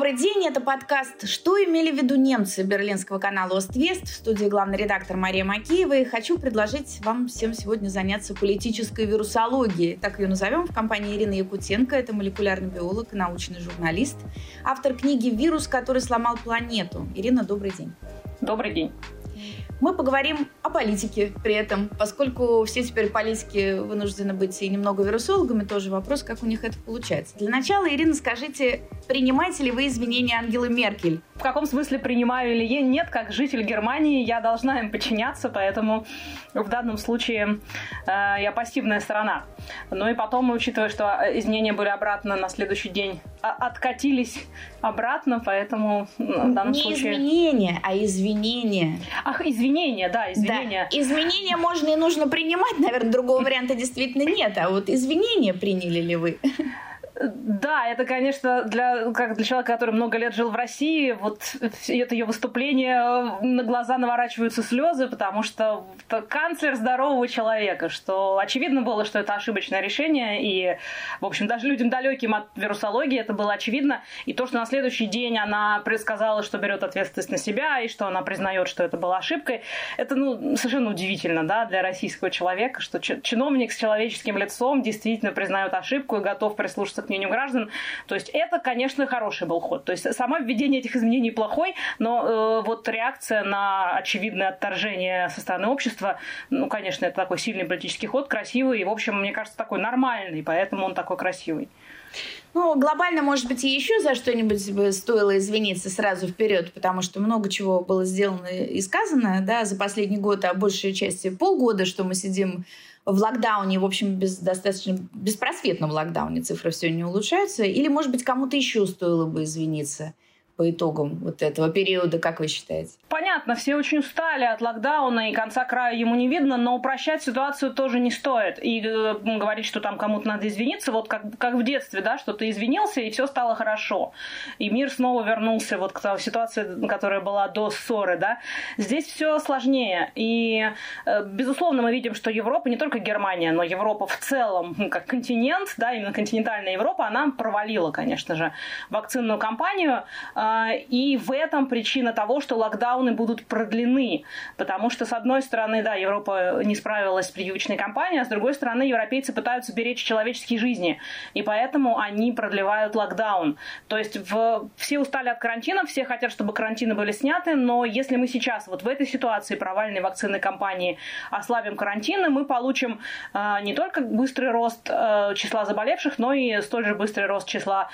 добрый день. Это подкаст «Что имели в виду немцы» берлинского канала «Оствест». В студии главный редактор Мария Макеева. И хочу предложить вам всем сегодня заняться политической вирусологией. Так ее назовем в компании Ирины Якутенко. Это молекулярный биолог и научный журналист. Автор книги «Вирус, который сломал планету». Ирина, добрый день. Добрый день. Мы поговорим о политике при этом, поскольку все теперь политики вынуждены быть и немного вирусологами, тоже вопрос, как у них это получается. Для начала, Ирина, скажите, принимаете ли вы извинения Ангелы Меркель? В каком смысле принимаю или нет, как житель Германии, я должна им подчиняться, поэтому в данном случае э, я пассивная сторона. Ну и потом, учитывая, что изменения были обратно на следующий день, а, откатились обратно, поэтому в данном Не случае... изменения, а извинения. Ах, извинения, да, извинения. Да. Изменения можно и нужно принимать, наверное, другого варианта действительно нет. А вот извинения приняли ли вы? Да, это, конечно, для, как для человека, который много лет жил в России, вот это ее выступление, э, на глаза наворачиваются слезы, потому что канцлер здорового человека, что очевидно было, что это ошибочное решение, и, в общем, даже людям далеким от вирусологии это было очевидно, и то, что на следующий день она предсказала, что берет ответственность на себя, и что она признает, что это была ошибкой, это, ну, совершенно удивительно, да, для российского человека, что чиновник с человеческим лицом действительно признает ошибку и готов прислушаться к мнению граждан. То есть это, конечно, хороший был ход. То есть само введение этих изменений плохой, но э, вот реакция на очевидное отторжение со стороны общества, ну, конечно, это такой сильный политический ход, красивый и, в общем, мне кажется, такой нормальный, поэтому он такой красивый. Ну, глобально, может быть, и еще за что-нибудь бы стоило извиниться сразу вперед, потому что много чего было сделано и сказано, да, за последний год, а большей части полгода, что мы сидим в локдауне, в общем, без, достаточно беспросветном локдауне цифры все не улучшаются? Или, может быть, кому-то еще стоило бы извиниться? По итогам вот этого периода, как вы считаете? Понятно, все очень устали от локдауна, и конца края ему не видно, но упрощать ситуацию тоже не стоит. И э, говорить, что там кому-то надо извиниться, вот как, как в детстве, да, что ты извинился, и все стало хорошо. И мир снова вернулся вот к ситуации, которая была до ссоры, да. Здесь все сложнее. И, э, безусловно, мы видим, что Европа, не только Германия, но Европа в целом, как континент, да, именно континентальная Европа, она провалила, конечно же, вакцинную кампанию. Э, и в этом причина того, что локдауны будут продлены. Потому что, с одной стороны, да, Европа не справилась с прививочной кампанией, а с другой стороны, европейцы пытаются беречь человеческие жизни. И поэтому они продлевают локдаун. То есть в... все устали от карантина, все хотят, чтобы карантины были сняты, но если мы сейчас вот в этой ситуации провальной вакцинной кампании ослабим карантины, мы получим э, не только быстрый рост э, числа заболевших, но и столь же быстрый рост числа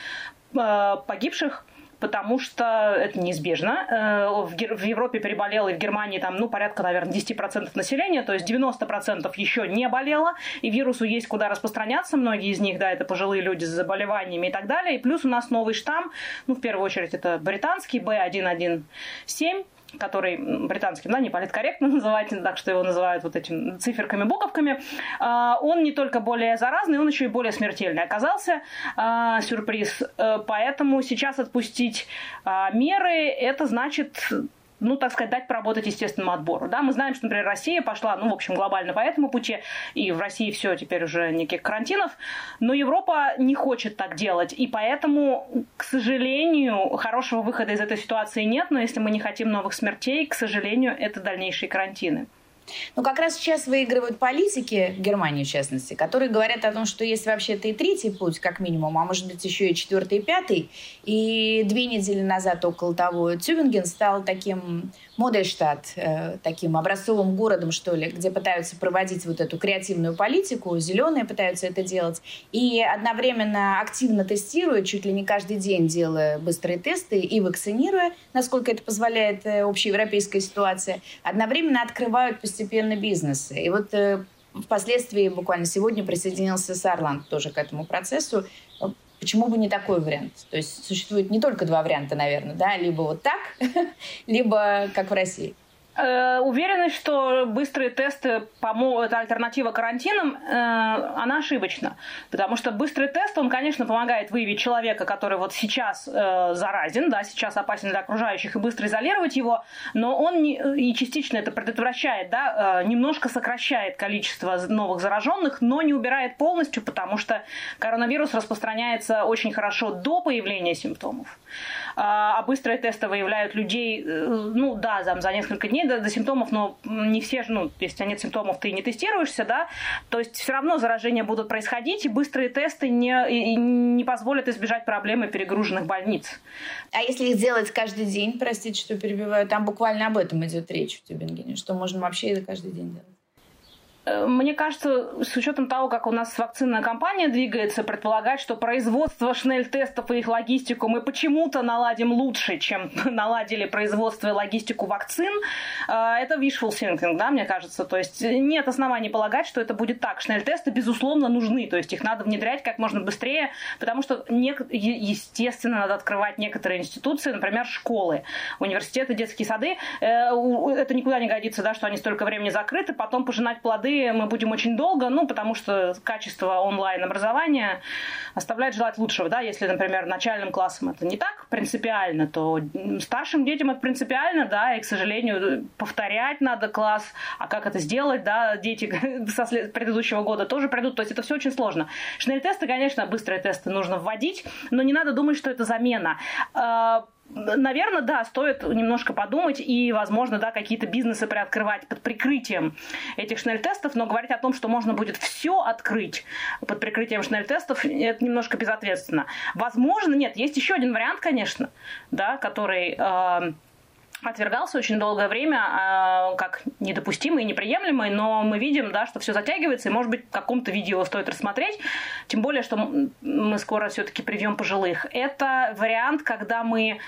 э, погибших потому что это неизбежно. Э, в Европе переболело и в Германии там, ну, порядка, наверное, 10% населения, то есть 90% еще не болело, и вирусу есть куда распространяться, многие из них, да, это пожилые люди с заболеваниями и так далее, и плюс у нас новый штамм, ну, в первую очередь, это британский B117, который британским, да, не политкорректно называть, так что его называют вот этими циферками, буковками, а, он не только более заразный, он еще и более смертельный оказался. А, сюрприз. Э, поэтому сейчас отпустить а, меры, это значит ну, так сказать, дать поработать естественному отбору. Да, мы знаем, что, например, Россия пошла, ну, в общем, глобально по этому пути, и в России все теперь уже никаких карантинов, но Европа не хочет так делать, и поэтому, к сожалению, хорошего выхода из этой ситуации нет, но если мы не хотим новых смертей, к сожалению, это дальнейшие карантины. Ну, как раз сейчас выигрывают политики, Германии в частности, которые говорят о том, что есть вообще-то и третий путь, как минимум, а может быть еще и четвертый и пятый. И две недели назад, около того, Тюбинген стал таким Модельштадт, э, таким образцовым городом, что ли, где пытаются проводить вот эту креативную политику, зеленые пытаются это делать, и одновременно активно тестируя, чуть ли не каждый день делая быстрые тесты и вакцинируя, насколько это позволяет э, общеевропейская ситуация, одновременно открывают постепенно бизнесы. И вот э, впоследствии, буквально сегодня, присоединился Сарланд тоже к этому процессу. Почему бы не такой вариант? То есть существует не только два варианта, наверное, да, либо вот так, либо как в России. Э, уверенность, что быстрые тесты помогут, это альтернатива карантинам, э, она ошибочна. Потому что быстрый тест, он, конечно, помогает выявить человека, который вот сейчас э, заразен, да, сейчас опасен для окружающих, и быстро изолировать его, но он не, и частично это предотвращает, да, немножко сокращает количество новых зараженных, но не убирает полностью, потому что коронавирус распространяется очень хорошо до появления симптомов. А, а быстрые тесты выявляют людей, ну да, там, за несколько дней до, до симптомов, но не все же, ну, если у тебя нет симптомов, ты не тестируешься, да, то есть все равно заражения будут происходить, и быстрые тесты не, не позволят избежать проблемы перегруженных больниц. А если их делать каждый день, простите, что перебиваю, там буквально об этом идет речь в Тюбингене, что можно вообще это каждый день делать? Мне кажется, с учетом того, как у нас вакцинная компания двигается, предполагать, что производство шнель-тестов и их логистику мы почему-то наладим лучше, чем наладили производство и логистику вакцин, э, это wishful thinking, да, мне кажется. То есть нет оснований полагать, что это будет так. Шнель-тесты, безусловно, нужны, то есть их надо внедрять как можно быстрее, потому что, естественно, надо открывать некоторые институции, например, школы, университеты, детские сады. Э, это никуда не годится, да, что они столько времени закрыты, потом пожинать плоды мы будем очень долго, ну, потому что качество онлайн-образования оставляет желать лучшего, да, если, например, начальным классам это не так принципиально, то старшим детям это принципиально, да, и, к сожалению, повторять надо класс, а как это сделать, да, дети со предыдущего года тоже придут, то есть это все очень сложно. Шнель-тесты, конечно, быстрые тесты нужно вводить, но не надо думать, что это замена. А, Наверное, да, стоит немножко подумать и, возможно, да, какие-то бизнесы приоткрывать под прикрытием этих шнель-тестов, но говорить о том, что можно будет все открыть под прикрытием шнель-тестов, это немножко безответственно. Возможно, нет, есть еще один вариант, конечно, да, который э, отвергался очень долгое время э, как недопустимый и неприемлемый, но мы видим, да, что все затягивается, и, может быть, в каком-то видео стоит рассмотреть, тем более, что мы скоро все-таки привьем пожилых. Это вариант, когда мы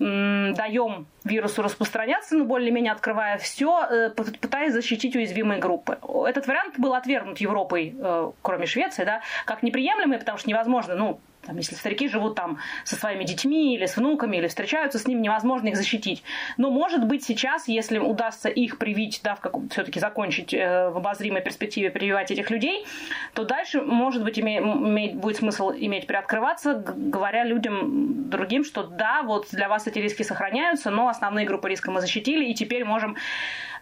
даем вирусу распространяться, но более-менее открывая все, э, пытаясь защитить уязвимые группы. Этот вариант был отвергнут Европой, э, кроме Швеции, да, как неприемлемый, потому что невозможно, ну, там, если старики живут там со своими детьми или с внуками, или встречаются с ними, невозможно их защитить. Но, может быть, сейчас, если удастся их привить, да, все-таки закончить э, в обозримой перспективе прививать этих людей, то дальше, может быть, име, иметь, будет смысл иметь приоткрываться, говоря людям другим, что да, вот для вас эти риски сохраняются, но основные группы риска мы защитили, и теперь можем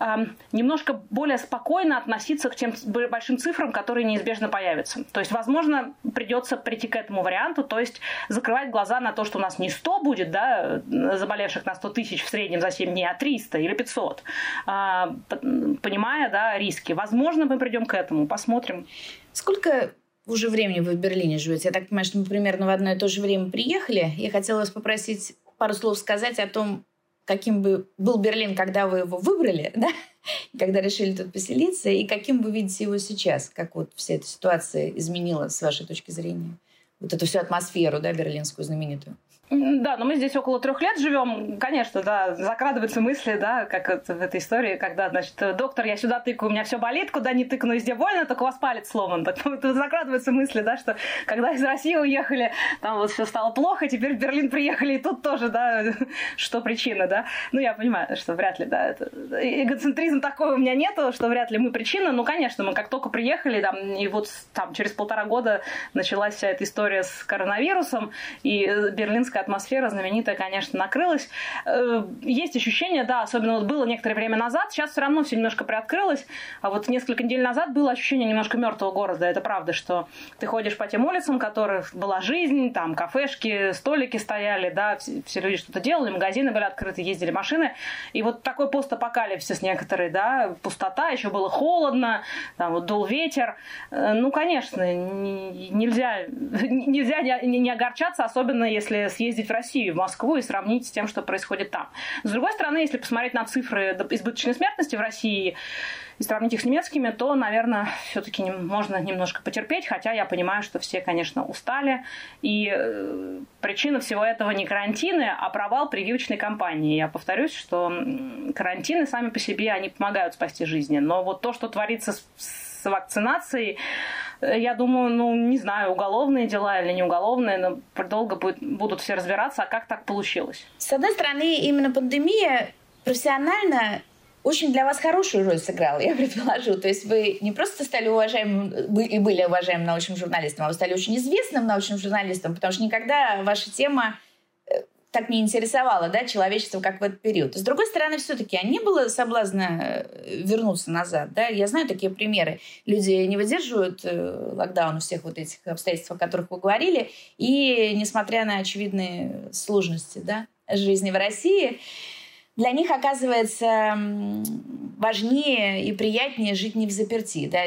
э, немножко более спокойно относиться к тем большим цифрам, которые неизбежно появятся. То есть, возможно, придется прийти к этому варианту, варианту, то есть закрывать глаза на то, что у нас не 100 будет, да, заболевших на 100 тысяч в среднем за 7 дней, а 300 или 500, а, понимая, да, риски. Возможно, мы придем к этому, посмотрим. Сколько уже времени вы в Берлине живете? Я так понимаю, что мы примерно в одно и то же время приехали. Я хотела вас попросить пару слов сказать о том, каким бы был Берлин, когда вы его выбрали, да, когда решили тут поселиться, и каким вы видите его сейчас, как вот вся эта ситуация изменила с вашей точки зрения вот эту всю атмосферу, да, берлинскую знаменитую. Да, но мы здесь около трех лет живем, конечно, да, закрадываются мысли, да, как вот в этой истории, когда, значит, доктор, я сюда тыкаю, у меня все болит, куда не тыкну, везде больно, только у вас палец сломан. Так вот, закрадываются мысли, да, что когда из России уехали, там вот все стало плохо, теперь в Берлин приехали, и тут тоже, да, что причина, да. Ну, я понимаю, что вряд ли, да, это, эгоцентризм такой у меня нету, что вряд ли мы причина, ну, конечно, мы как только приехали, там, и вот там через полтора года началась вся эта история с коронавирусом, и берлинская берлинская атмосфера знаменитая, конечно, накрылась. Э, есть ощущение, да, особенно вот было некоторое время назад, сейчас все равно все немножко приоткрылось, а вот несколько недель назад было ощущение немножко мертвого города. Это правда, что ты ходишь по тем улицам, которых была жизнь, там кафешки, столики стояли, да, все, люди что-то делали, магазины были открыты, ездили машины. И вот такой постапокалипсис некоторые, да, пустота, еще было холодно, там вот дул ветер. Э, ну, конечно, нельзя, нельзя не, не огорчаться, особенно если съесть съездить в Россию, в Москву и сравнить с тем, что происходит там. С другой стороны, если посмотреть на цифры избыточной смертности в России и сравнить их с немецкими, то, наверное, все-таки можно немножко потерпеть, хотя я понимаю, что все, конечно, устали. И э, причина всего этого не карантины, а провал прививочной кампании. Я повторюсь, что карантины сами по себе, они помогают спасти жизни. Но вот то, что творится с, с вакцинацией, Э, я думаю, ну, не знаю, уголовные дела или не уголовные, но долго будет, будут все разбираться, а как так получилось. С одной стороны, именно пандемия профессионально очень для вас хорошую роль сыграл, я предположу. То есть вы не просто стали уважаемым и были уважаемым научным журналистом, а вы стали очень известным научным журналистом, потому что никогда ваша тема так не интересовала да, человечество, как в этот период. С другой стороны, все-таки а не было соблазна э, вернуться назад. Да? Я знаю такие примеры. Люди не выдерживают э, локдаун всех вот этих обстоятельств, о которых вы говорили, и несмотря на очевидные сложности да, жизни в России, для них оказывается важнее и приятнее жить не в заперти. Да?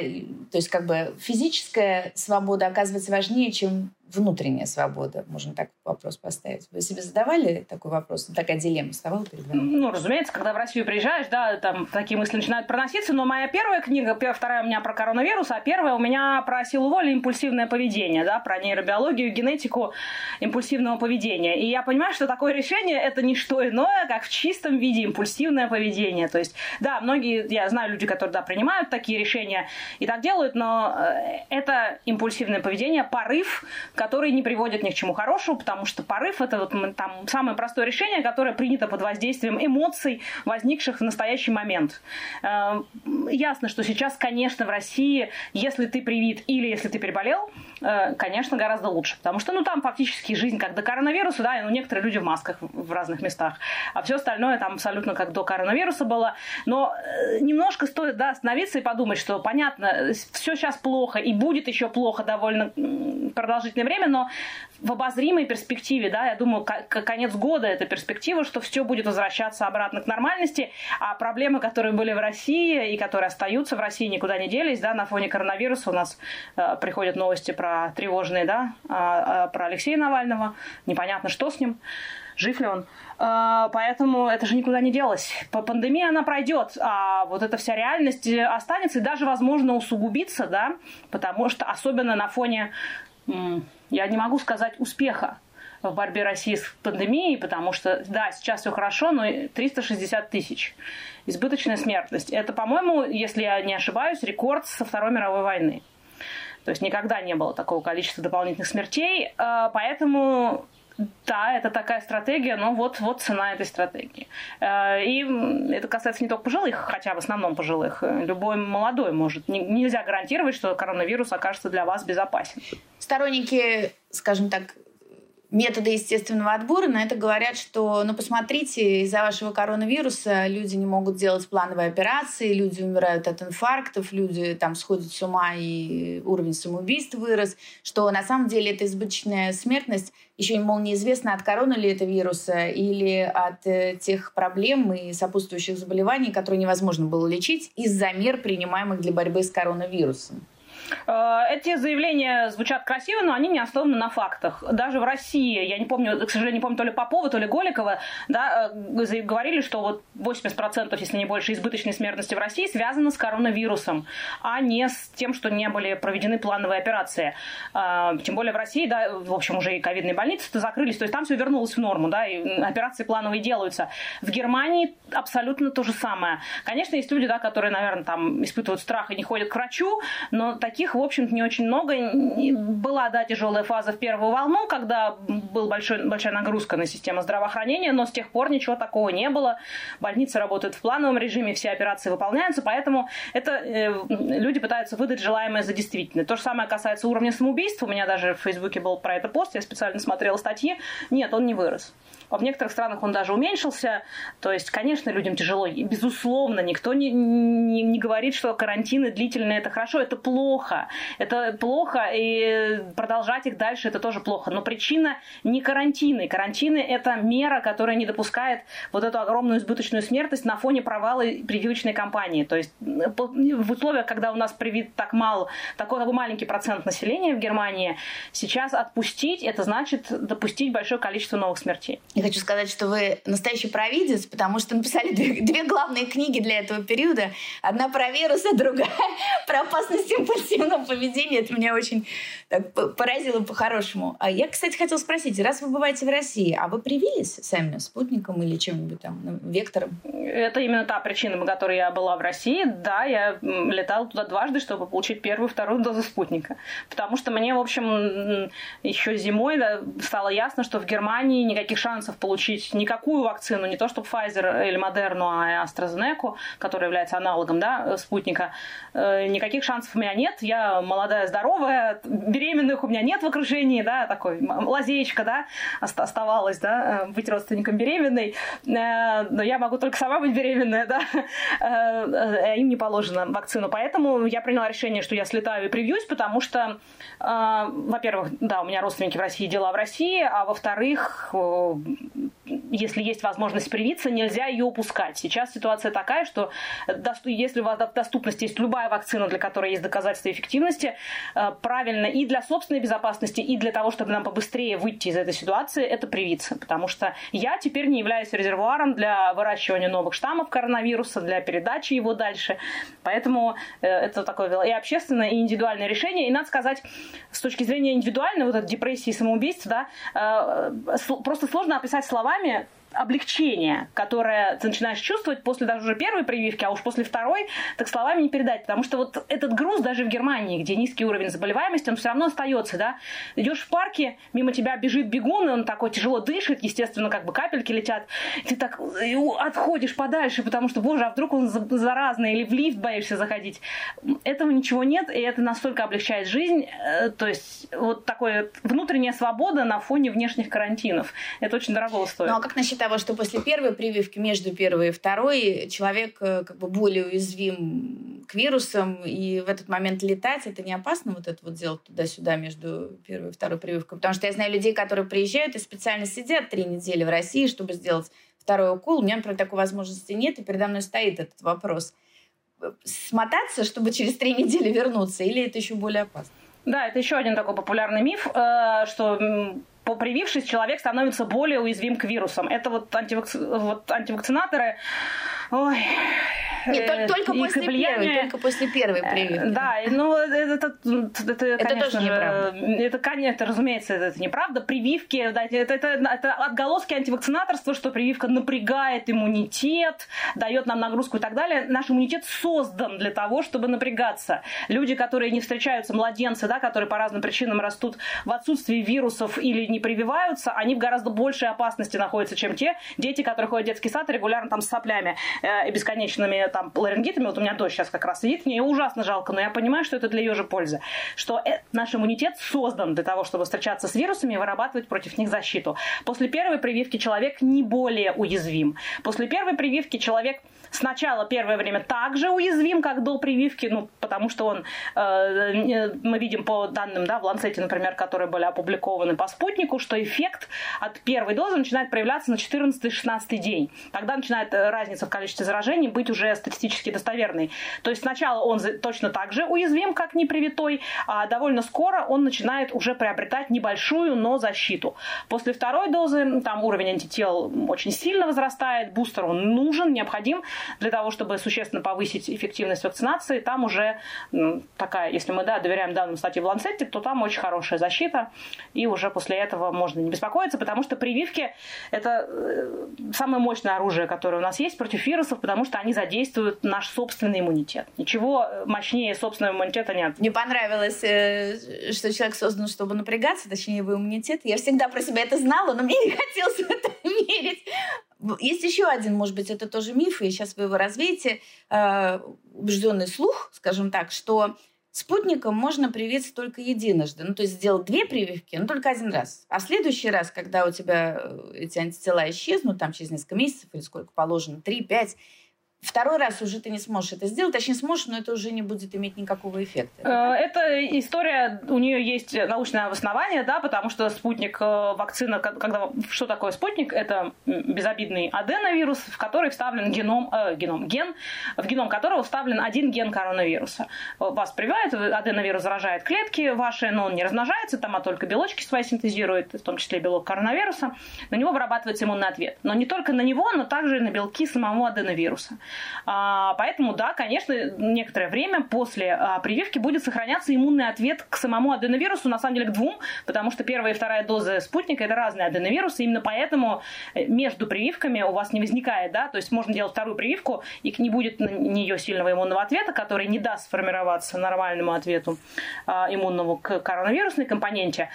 То есть как бы физическая свобода оказывается важнее, чем внутренняя свобода? Можно так вопрос поставить. Вы себе задавали такой вопрос? Такая дилемма вставала перед вами? Ну, разумеется, когда в Россию приезжаешь, да, там такие мысли начинают проноситься, но моя первая книга, вторая у меня про коронавирус, а первая у меня про силу воли импульсивное поведение, да, про нейробиологию, генетику импульсивного поведения. И я понимаю, что такое решение – это не что иное, как в чистом виде импульсивное поведение. То есть, да, многие, я знаю люди, которые, да, принимают такие решения и так делают, но э, это импульсивное поведение, порыв, который не приводит ни к чему хорошему, потому что порыв – это вот там самое простое решение, которое принято под воздействием эмоций, возникших в настоящий момент. Э, ясно, что сейчас, конечно, в России, если ты привит или если ты переболел, э, конечно, гораздо лучше, потому что, ну, там фактически жизнь как до коронавируса, да, ну, некоторые люди в масках в разных местах, а все остальное там абсолютно как до коронавируса было. Но э, немножко стоит, да, остановиться и подумать, что, понятно, все сейчас плохо и будет еще плохо довольно продолжительное время, время, но в обозримой перспективе, да, я думаю, конец года это перспектива, что все будет возвращаться обратно к нормальности, а проблемы, которые были в России и которые остаются в России, никуда не делись, да, на фоне коронавируса у нас э, приходят новости про тревожные, да, э, про Алексея Навального, непонятно, что с ним, жив ли он. Э, поэтому это же никуда не делось. По пандемии она пройдет, а вот эта вся реальность останется и даже, возможно, усугубится, да, потому что особенно на фоне я не могу сказать успеха в борьбе России с пандемией, потому что, да, сейчас все хорошо, но 360 тысяч. Избыточная смертность. Это, по-моему, если я не ошибаюсь, рекорд со Второй мировой войны. То есть никогда не было такого количества дополнительных смертей, а, поэтому да, это такая стратегия, но вот, вот цена этой стратегии. Э, и это касается не только пожилых, хотя в основном пожилых. Любой молодой может. Нельзя гарантировать, что коронавирус окажется для вас безопасен. Сторонники, скажем так, методы естественного отбора на это говорят, что, ну, посмотрите, из-за вашего коронавируса люди не могут делать плановые операции, люди умирают от инфарктов, люди там сходят с ума, и уровень самоубийств вырос, что на самом деле это избыточная смертность еще, мол, неизвестно, от короны ли это вируса или от э, тех проблем и сопутствующих заболеваний, которые невозможно было лечить из-за мер, принимаемых для борьбы с коронавирусом. Э, эти заявления звучат красиво, но они не основаны на фактах. Даже в России, я не помню, к сожалению, не помню, то ли Попова, то ли Голикова, да, э, говорили, что вот 80%, если не больше, избыточной смертности в России связано с коронавирусом, а не с тем, что не были проведены плановые операции. Э, тем более в России, да, в общем, уже и ковидные больницы закрылись, то есть там все вернулось в норму, да, и операции плановые делаются. В Германии абсолютно то же самое. Конечно, есть люди, да, которые, наверное, там испытывают страх и не ходят к врачу, но такие таких, в общем-то, не очень много. Была, да, тяжелая фаза в первую волну, когда была большая нагрузка на систему здравоохранения, но с тех пор ничего такого не было. Больницы работают в плановом режиме, все операции выполняются, поэтому это э, люди пытаются выдать желаемое за действительное. То же самое касается уровня самоубийств. У меня даже в Фейсбуке был про это пост, я специально смотрела статьи. Нет, он не вырос. В некоторых странах он даже уменьшился. То есть, конечно, людям тяжело. И, безусловно, никто не, не, не говорит, что карантины длительные – это хорошо. Это плохо. Это плохо, и продолжать их дальше – это тоже плохо. Но причина не карантины. Карантины – это мера, которая не допускает вот эту огромную избыточную смертность на фоне провала прививочной кампании. То есть в условиях, когда у нас привит так мало, такой, такой маленький процент населения в Германии, сейчас отпустить – это значит допустить большое количество новых смертей. Я хочу сказать, что вы настоящий провидец, потому что написали две, две главные книги для этого периода. Одна про вирус, а другая про опасность импульсивного поведении. Это меня очень так, поразило по-хорошему. А я, кстати, хотела спросить, раз вы бываете в России, а вы привились сами спутником или чем-нибудь там, ну, вектором? Это именно та причина, по которой я была в России. Да, я летала туда дважды, чтобы получить первую вторую дозу спутника. Потому что мне, в общем, еще зимой стало ясно, что в Германии никаких шансов получить никакую вакцину, не то чтобы Pfizer или Moderna, а AstraZeneca, которая является аналогом да, спутника, э, никаких шансов у меня нет. Я молодая, здоровая, беременных у меня нет в окружении, да, такой лазеечка, да, оставалась, да, э, быть родственником беременной. Э, но я могу только сама быть беременная, да, им не положено вакцину. Поэтому я приняла решение, что я слетаю и привьюсь, потому что, во-первых, да, у меня родственники в России, дела в России, а во-вторых, если есть возможность привиться, нельзя ее упускать. Сейчас ситуация такая, что если у вас в доступности есть любая вакцина, для которой есть доказательства эффективности, э, правильно и для собственной безопасности, и для того, чтобы нам побыстрее выйти из этой ситуации, это привиться. Потому что я теперь не являюсь резервуаром для выращивания новых штаммов коронавируса, для передачи его дальше. Поэтому э, это такое и общественное, и индивидуальное решение. И надо сказать, с точки зрения индивидуальной вот этой депрессии и самоубийства, да, э, просто сложно описать словами, облегчение, которое ты начинаешь чувствовать после даже уже первой прививки, а уж после второй, так словами не передать. Потому что вот этот груз даже в Германии, где низкий уровень заболеваемости, он все равно остается, да. Идешь в парке, мимо тебя бежит бегун, и он такой тяжело дышит, естественно, как бы капельки летят. Ты так отходишь подальше, потому что, боже, а вдруг он заразный, или в лифт боишься заходить. Этого ничего нет, и это настолько облегчает жизнь. Э, то есть вот такая внутренняя свобода на фоне внешних карантинов. Это очень дорого стоит. Ну а как насчет того, что после первой прививки, между первой и второй, человек э, как бы более уязвим к вирусам, и в этот момент летать, это не опасно вот это вот делать туда-сюда между первой и второй прививкой? Потому что я знаю людей, которые приезжают и специально сидят три недели в России, чтобы сделать второй укол. У меня, например, такой возможности нет, и передо мной стоит этот вопрос. Смотаться, чтобы через три недели вернуться, или это еще более опасно? Да, это еще один такой популярный миф, э, что привившись, человек становится более уязвим к вирусам. Это вот, антивакци... вот антивакцинаторы, ой, нет, э, только, после влияние... первой, только после первой прививки. Да, ну это, это, это, это конечно тоже неправда. Это, конечно, разумеется, это, это неправда. Прививки, да, это, это, это отголоски антивакцинаторства, что прививка напрягает иммунитет, дает нам нагрузку и так далее. Наш иммунитет создан для того, чтобы напрягаться. Люди, которые не встречаются, младенцы, да, которые по разным причинам растут в отсутствии вирусов или не прививаются, они в гораздо большей опасности находятся, чем те дети, которые ходят в детский сад регулярно там с соплями э, и бесконечными там ларингитами, вот у меня дочь сейчас как раз сидит, мне ужасно жалко, но я понимаю, что это для ее же пользы, что э, наш иммунитет создан для того, чтобы встречаться с вирусами и вырабатывать против них защиту. После первой прививки человек не более уязвим. После первой прививки человек сначала первое время также уязвим, как до прививки, ну, потому что он, э, мы видим по данным, да, в Ланцете, например, которые были опубликованы по спутнику, что эффект от первой дозы начинает проявляться на 14-16 день. Тогда начинает э, разница в количестве заражений быть уже статистически достоверной. То есть сначала он точно так же уязвим, как непривитой, а довольно скоро он начинает уже приобретать небольшую, но защиту. После второй дозы там уровень антител очень сильно возрастает, бустер он нужен, необходим, для того, чтобы существенно повысить эффективность вакцинации, там уже такая, если мы да, доверяем данным статье в Ланцете, то там очень хорошая защита, и уже после этого можно не беспокоиться, потому что прививки – это э, самое мощное оружие, которое у нас есть против вирусов, потому что они задействуют наш собственный иммунитет. Ничего мощнее собственного иммунитета нет. Мне понравилось, э, что человек создан, чтобы напрягаться, точнее его иммунитет. Я всегда про себя это знала, но мне не хотелось в это верить. Есть еще один, может быть, это тоже миф, и сейчас вы его развеете, э, убежденный слух, скажем так, что спутником можно привиться только единожды. Ну, то есть сделать две прививки, но только один раз. А в следующий раз, когда у тебя э, эти антитела исчезнут, там через несколько месяцев или сколько положено, три, пять, Второй раз уже ты не сможешь это сделать, точнее сможешь, но это уже не будет иметь никакого эффекта. Э, эта история, у нее есть научное обоснование, да, потому что спутник, э, вакцина, когда, что такое спутник? Это безобидный аденовирус, в который вставлен геном, э, геном, ген, в геном которого вставлен один ген коронавируса. Вас прививает, аденовирус заражает клетки ваши, но он не размножается там, а только белочки свои синтезирует, в том числе белок коронавируса. На него вырабатывается иммунный ответ. Но не только на него, но также и на белки самого аденовируса. А, поэтому, да, конечно, некоторое время после а, прививки будет сохраняться иммунный ответ к самому аденовирусу, на самом деле к двум, потому что первая и вторая доза спутника – это разные аденовирусы, именно поэтому э, между прививками у вас не возникает, да, то есть можно делать вторую прививку, и не будет на нее сильного иммунного ответа, который не даст сформироваться нормальному ответу а, иммунному к коронавирусной компоненте.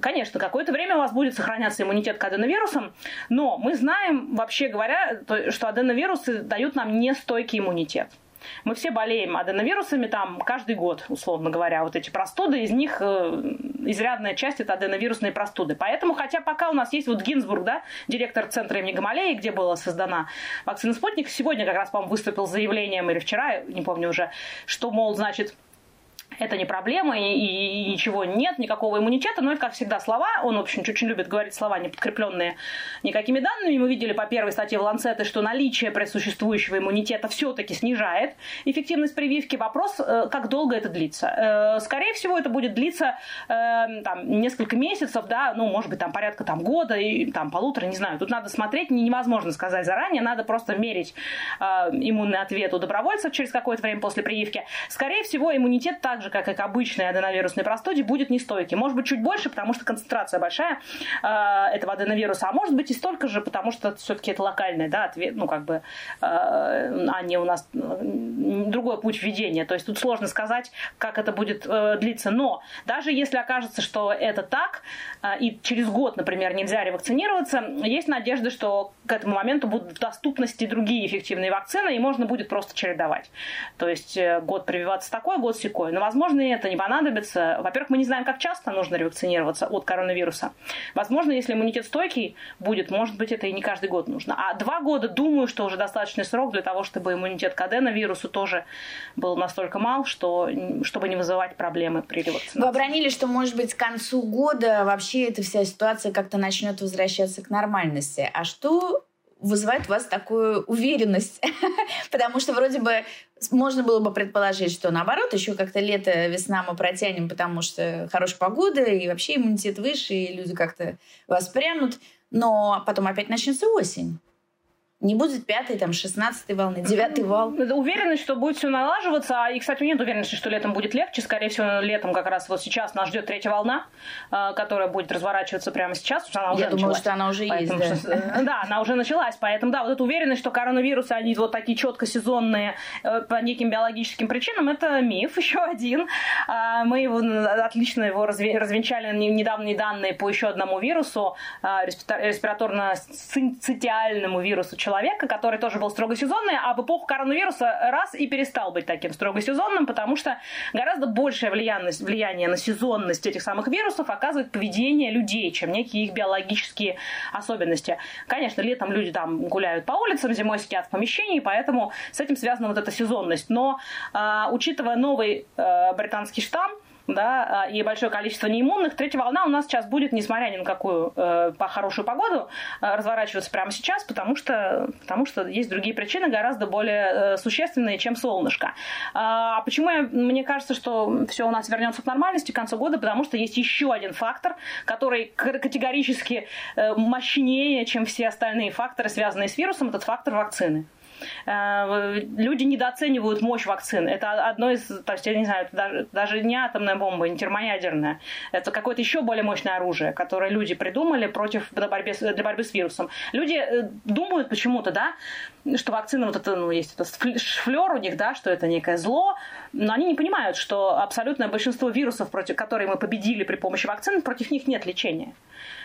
Конечно, какое-то время у вас будет сохраняться иммунитет к аденовирусам, но мы знаем, вообще говоря, что аденовирусы дают нам нестойкий иммунитет. Мы все болеем аденовирусами там каждый год, условно говоря. Вот эти простуды, из них э, изрядная часть это аденовирусные простуды. Поэтому, хотя пока у нас есть вот Гинзбург, да, директор центра имени Гамалеи, где была создана вакцина «Спутник», сегодня как раз, по-моему, выступил с заявлением, или вчера, не помню уже, что, мол, значит, это не проблема, и, и, ничего нет, никакого иммунитета, но это, как всегда, слова. Он, в общем, очень любит говорить слова, не подкрепленные никакими данными. Мы видели по первой статье в Ланцете, что наличие присуществующего иммунитета все-таки снижает эффективность прививки. Вопрос, э, как долго это длится. Э, скорее всего, это будет длиться э, там, несколько месяцев, да, ну, может быть, там порядка там, года и там, полутора, не знаю. Тут надо смотреть, невозможно сказать заранее, надо просто мерить иммунный ответ у добровольцев через какое-то время после прививки. Скорее всего, иммунитет также как и к обычной аденовирусной простуде, будет нестойкий. Может быть, чуть больше, потому что концентрация большая э, этого аденовируса, а может быть и столько же, потому что все-таки это локальный да, ответ, ну, как бы, э, а не у нас другой путь введения. То есть тут сложно сказать, как это будет э, длиться. Но даже если окажется, что это так, э, и через год, например, нельзя ревакцинироваться, есть надежда, что к этому моменту будут в доступности другие эффективные вакцины, и можно будет просто чередовать. То есть э, год прививаться такой, год секой. Но, возможно, и это не понадобится. Во-первых, мы не знаем, как часто нужно ревакцинироваться от коронавируса. Возможно, если иммунитет стойкий будет, может быть, это и не каждый год нужно. А два года, думаю, что уже достаточный срок для того, чтобы иммунитет к аденовирусу тоже был настолько мал, что, чтобы не вызывать проблемы при ревакцинации. Вы обронили, что, может быть, к концу года вообще эта вся ситуация как-то начнет возвращаться к нормальности. А что вызывает у вас такую уверенность? Потому что вроде бы можно было бы предположить, что наоборот, еще как-то лето, весна мы протянем, потому что хорошая погода, и вообще иммунитет выше, и люди как-то воспрянут. Но потом опять начнется осень не будет пятой, там, шестнадцатой волны, девятый вал. Уверенность, что будет все налаживаться. И, кстати, нет уверенности, что летом будет легче. Скорее всего, летом как раз вот сейчас нас ждет третья волна, а, которая будет разворачиваться прямо сейчас. Она уже Я началась. думала, что она уже поэтому, есть. Да. Что, да, она уже началась. Поэтому, да, вот эта уверенность, что коронавирусы, они вот такие четко сезонные э, по неким биологическим причинам, это миф еще один. А, мы его отлично его развенчали недавние данные по еще одному вирусу, а, респираторно-цитиальному вирусу человека, который тоже был строго сезонный, а в эпоху коронавируса раз и перестал быть таким строго сезонным, потому что гораздо большее влияние на сезонность этих самых вирусов оказывает поведение людей, чем некие их биологические особенности. Конечно, летом люди там гуляют по улицам, зимой сидят в помещении, поэтому с этим связана вот эта сезонность. Но э, учитывая новый э, британский штамм, да, а, и большое количество неиммунных, третья волна у нас сейчас будет, несмотря ни на какую э, по хорошую погоду, э, разворачиваться прямо сейчас, потому что, потому что есть другие причины, гораздо более э, существенные, чем солнышко. А почему я, мне кажется, что все у нас вернется к нормальности к концу года? Потому что есть еще один фактор, который категорически мощнее, чем все остальные факторы, связанные с вирусом, этот фактор вакцины. Э, люди недооценивают мощь вакцин. Это одно из, то есть, я не знаю, даже, даже не атомная бомба, не термоядерная. Это какое-то еще более мощное оружие, которое люди придумали против, для, борьбы, для борьбы с вирусом. Люди э, думают почему-то, да, что вакцина, вот это, ну, есть этот флер у них, да, что это некое зло, но они не понимают, что абсолютное большинство вирусов, против которые мы победили при помощи вакцин, против них нет лечения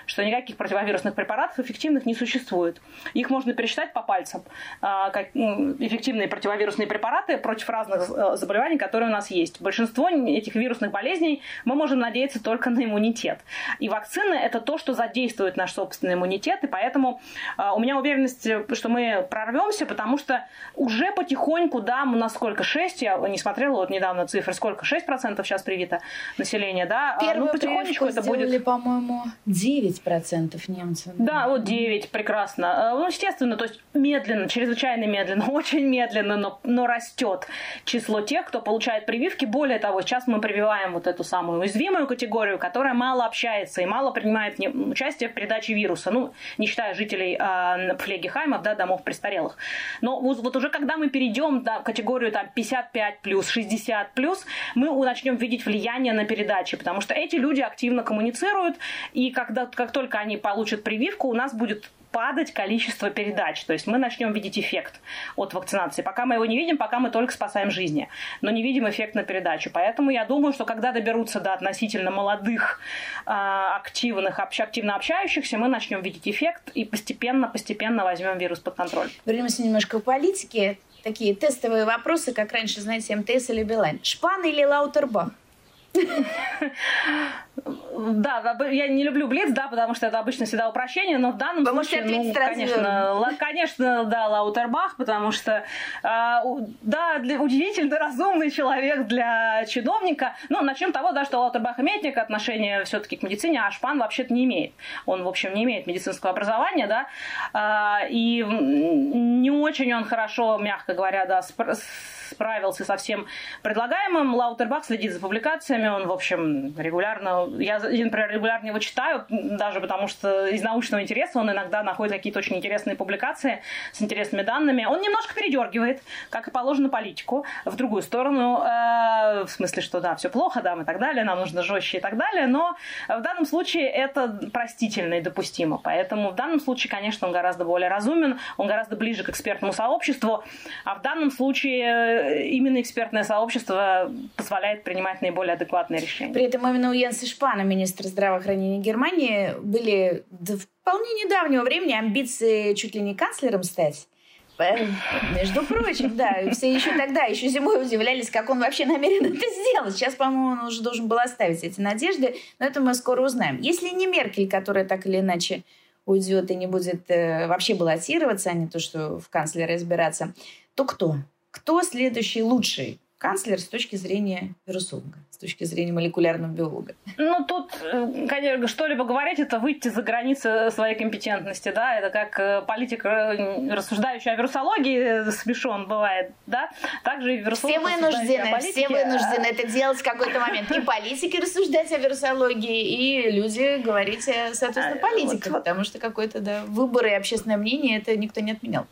что никаких противовирусных препаратов эффективных не существует. Их можно пересчитать по пальцам, а, как эффективные противовирусные препараты против разных э, заболеваний, которые у нас есть. Большинство этих вирусных болезней мы можем надеяться только на иммунитет. И вакцины – это то, что задействует наш собственный иммунитет, и поэтому а, у меня уверенность, что мы прорвемся, потому что уже потихоньку, да, у нас сколько, 6, я не смотрела вот недавно цифры, сколько, 6% сейчас привито население, да? А, Первую ну, потихонечку это будет... по-моему, 9 9% немцев. Да, вот 9, прекрасно. Э, ну, естественно, то есть медленно, чрезвычайно медленно, очень медленно, но, но растет число тех, кто получает прививки. Более того, сейчас мы прививаем вот эту самую уязвимую категорию, которая мало общается и мало принимает участие в передаче вируса. Ну, не считая жителей э, флегихаймов, да, домов престарелых. Но вот, вот уже когда мы перейдем на категорию там 55 плюс, 60 плюс, мы начнем видеть влияние на передачи, потому что эти люди активно коммуницируют, и когда, как только они получат прививку, у нас будет падать количество передач. То есть мы начнем видеть эффект от вакцинации. Пока мы его не видим, пока мы только спасаем жизни, но не видим эффект на передачу. Поэтому я думаю, что когда доберутся до относительно молодых, а, активных, активно общающихся, мы начнем видеть эффект и постепенно-постепенно возьмем вирус под контроль. Вернемся немножко к политике. Такие тестовые вопросы, как раньше, знаете, МТС или Билайн. Шпан или Лаутербах? Да, я не люблю Блиц, да, потому что это обычно всегда упрощение, но в данном потому случае, ну, конечно, конечно, да, Лаутербах, потому что, э, да, для, удивительно разумный человек для чиновника. Ну, начнем того, да, что Лаутербах имеет некое отношение все-таки к медицине, а Шпан вообще-то не имеет. Он, в общем, не имеет медицинского образования, да, э, и не очень он хорошо, мягко говоря, да, справился со всем предлагаемым. Лаутербах следит за публикациями, он, в общем, регулярно... Я, например, регулярно его читаю, даже потому что из научного интереса он иногда находит какие-то очень интересные публикации с интересными данными. Он немножко передергивает, как и положено политику, в другую сторону, э, в смысле, что да, все плохо, да, и так далее, нам нужно жестче и так далее, но в данном случае это простительно и допустимо. Поэтому в данном случае, конечно, он гораздо более разумен, он гораздо ближе к экспертному сообществу, а в данном случае именно экспертное сообщество позволяет принимать наиболее адекватные решения. При этом именно у Йенса Шпана, министра здравоохранения Германии, были до вполне недавнего времени амбиции чуть ли не канцлером стать. Между прочим, да. Все еще тогда, еще зимой удивлялись, как он вообще намерен это сделать. Сейчас, по-моему, он уже должен был оставить эти надежды, но это мы скоро узнаем. Если не Меркель, которая так или иначе уйдет и не будет э, вообще баллотироваться, а не то, что в канцлера избираться, то кто? Кто следующий лучший канцлер с точки зрения вирусолога, с точки зрения молекулярного биолога? Ну, тут, э, конечно, что-либо говорить, это выйти за границы своей компетентности, да, это как э, политик, э, рассуждающий о вирусологии, смешон бывает, да, также и вирусолог. Все вынуждены, все вынуждены это делать в какой-то момент. И политики рассуждать о вирусологии, и люди говорить, соответственно, а, политика, вот, потому что какой-то, да, выборы и общественное мнение, это никто не отменял.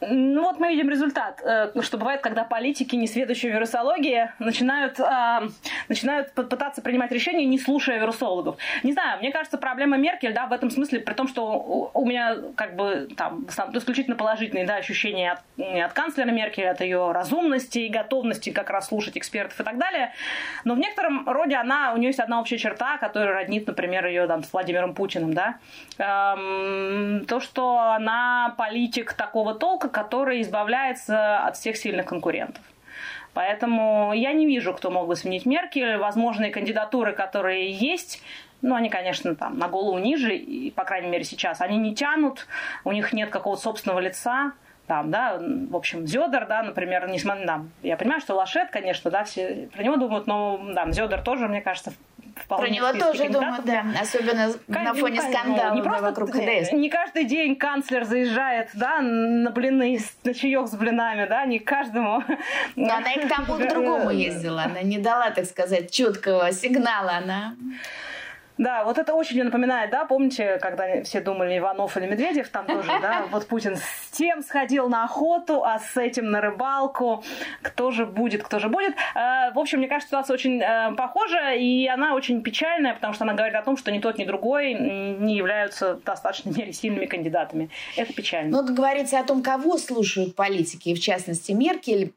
Ну, вот мы видим результат, что бывает, когда политики, не следующие вирусологии, вирусологии начинают, э, начинают пытаться принимать решения, не слушая вирусологов. Не знаю, мне кажется, проблема Меркель, да, в этом смысле, при том, что у меня как бы там исключительно положительные да, ощущения от, от канцлера Меркель, от ее разумности и готовности как раз слушать экспертов и так далее. Но в некотором роде она, у нее есть одна общая черта, которая роднит, например, ее там с Владимиром Путиным, да. Эм, то, что она политик такого толка, который избавляется от всех сильных конкурентов. Поэтому я не вижу, кто мог бы сменить Меркель. Возможные кандидатуры, которые есть, ну, они, конечно, там на голову ниже, и, по крайней мере, сейчас. Они не тянут, у них нет какого-то собственного лица. Там, да, в общем, Зёдор, да, например, несмотря, да, я понимаю, что Лашет, конечно, да, все про него думают, но, да, Зёдор тоже, мне кажется, вполне Про него тоже думают, да. Особенно Кон... на фоне скандала не просто вокруг ХДС. Не каждый день канцлер заезжает да, на блины, на чаек с блинами, да, не каждому. Но она и к тому к другому ездила. Она не дала, так сказать, четкого сигнала. Она да, вот это очень мне напоминает, да, помните, когда все думали Иванов или Медведев, там тоже, да, вот Путин с тем сходил на охоту, а с этим на рыбалку, кто же будет, кто же будет. Э, в общем, мне кажется, ситуация очень э, похожа, и она очень печальная, потому что она говорит о том, что ни тот, ни другой не являются в достаточной мере сильными кандидатами. Это печально. Ну, вот говорится о том, кого слушают политики, и в частности Меркель,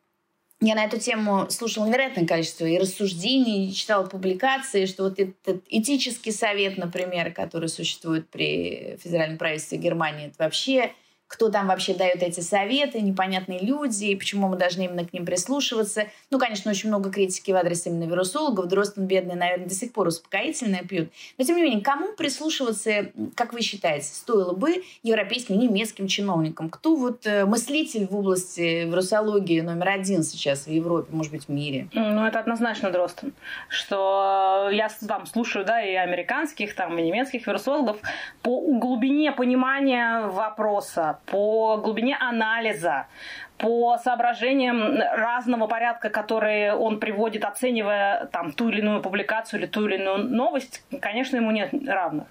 я на эту тему слушала невероятное количество и рассуждений, и читала публикации, что вот этот этический совет, например, который существует при федеральном правительстве Германии, это вообще кто там вообще дает эти советы, непонятные люди, и почему мы должны именно к ним прислушиваться. Ну, конечно, очень много критики в адрес именно вирусологов. Дростон бедный, наверное, до сих пор успокоительное пьют. Но, тем не менее, кому прислушиваться, как вы считаете, стоило бы европейским, немецким чиновникам? Кто вот э, мыслитель в области вирусологии номер один сейчас в Европе, может быть, в мире? Ну, это однозначно Дростон. Что я там слушаю, да, и американских, там, и немецких вирусологов по глубине понимания вопроса, по глубине анализа, по соображениям разного порядка, которые он приводит, оценивая там ту или иную публикацию или ту или иную новость, конечно, ему нет равных.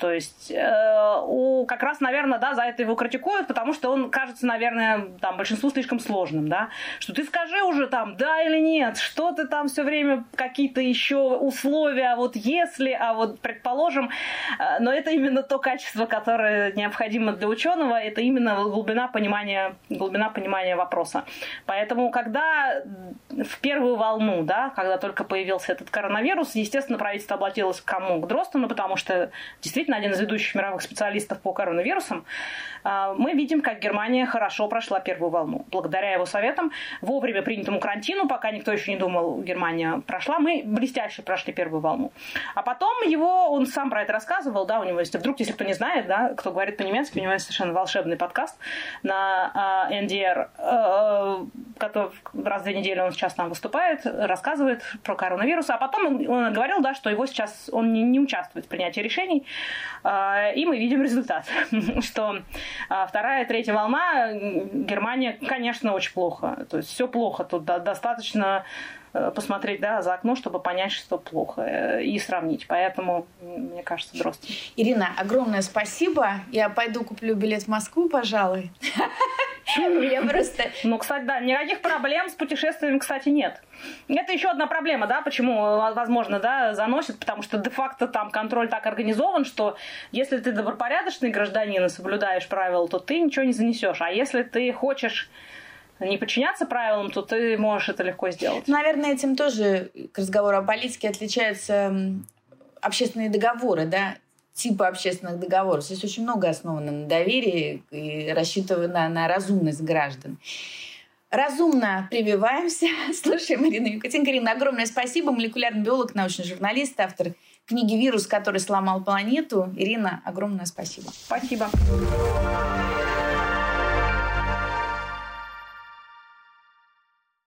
То есть э, у, как раз, наверное, да, за это его критикуют, потому что он кажется, наверное, там большинству слишком сложным, да, что ты скажи уже там да или нет, что ты там все время какие-то еще условия, а вот если, а вот предположим, э, но это именно то качество, которое необходимо для ученого, это именно глубина понимания, глубина понимания вопроса. Поэтому, когда в первую волну, да, когда только появился этот коронавирус, естественно, правительство обратилось к кому? К Дростonu, потому что действительно действительно один из ведущих мировых специалистов по коронавирусам, а, мы видим, как Германия хорошо прошла первую волну. Благодаря его советам, вовремя принятому карантину, пока никто еще не думал, Германия прошла, мы блестяще прошли первую волну. А потом его, он сам про это рассказывал, да, у него есть, вдруг, если кто не знает, да, кто говорит по-немецки, у него есть совершенно волшебный подкаст на uh, NDR, uh, который раз в две недели он сейчас там выступает, рассказывает про коронавирус, а потом он, он говорил, да, что его сейчас, он не, не участвует в принятии решений, и мы видим результат, что а вторая, третья волна, Германия, конечно, очень плохо. То есть все плохо. Тут достаточно э, посмотреть да, за окно, чтобы понять, что плохо, э, и сравнить. Поэтому, мне кажется, дрозд. Ирина, огромное спасибо. Я пойду куплю билет в Москву, пожалуй. Я просто... Ну, кстати, да, никаких проблем с путешествиями, кстати, нет. Это еще одна проблема, да, почему, возможно, да, заносит, потому что де-факто там контроль так организован, что если ты добропорядочный гражданин и соблюдаешь правила, то ты ничего не занесешь. А если ты хочешь не подчиняться правилам, то ты можешь это легко сделать. Наверное, этим тоже к разговору о политике отличаются общественные договоры, да, типа общественных договоров. Здесь очень много основано на доверии и рассчитывано на разумность граждан. Разумно прививаемся. Слушаем Марину Якутенко. Ирина, огромное спасибо. Молекулярный биолог, научный журналист, автор книги «Вирус, который сломал планету». Ирина, огромное спасибо. Спасибо.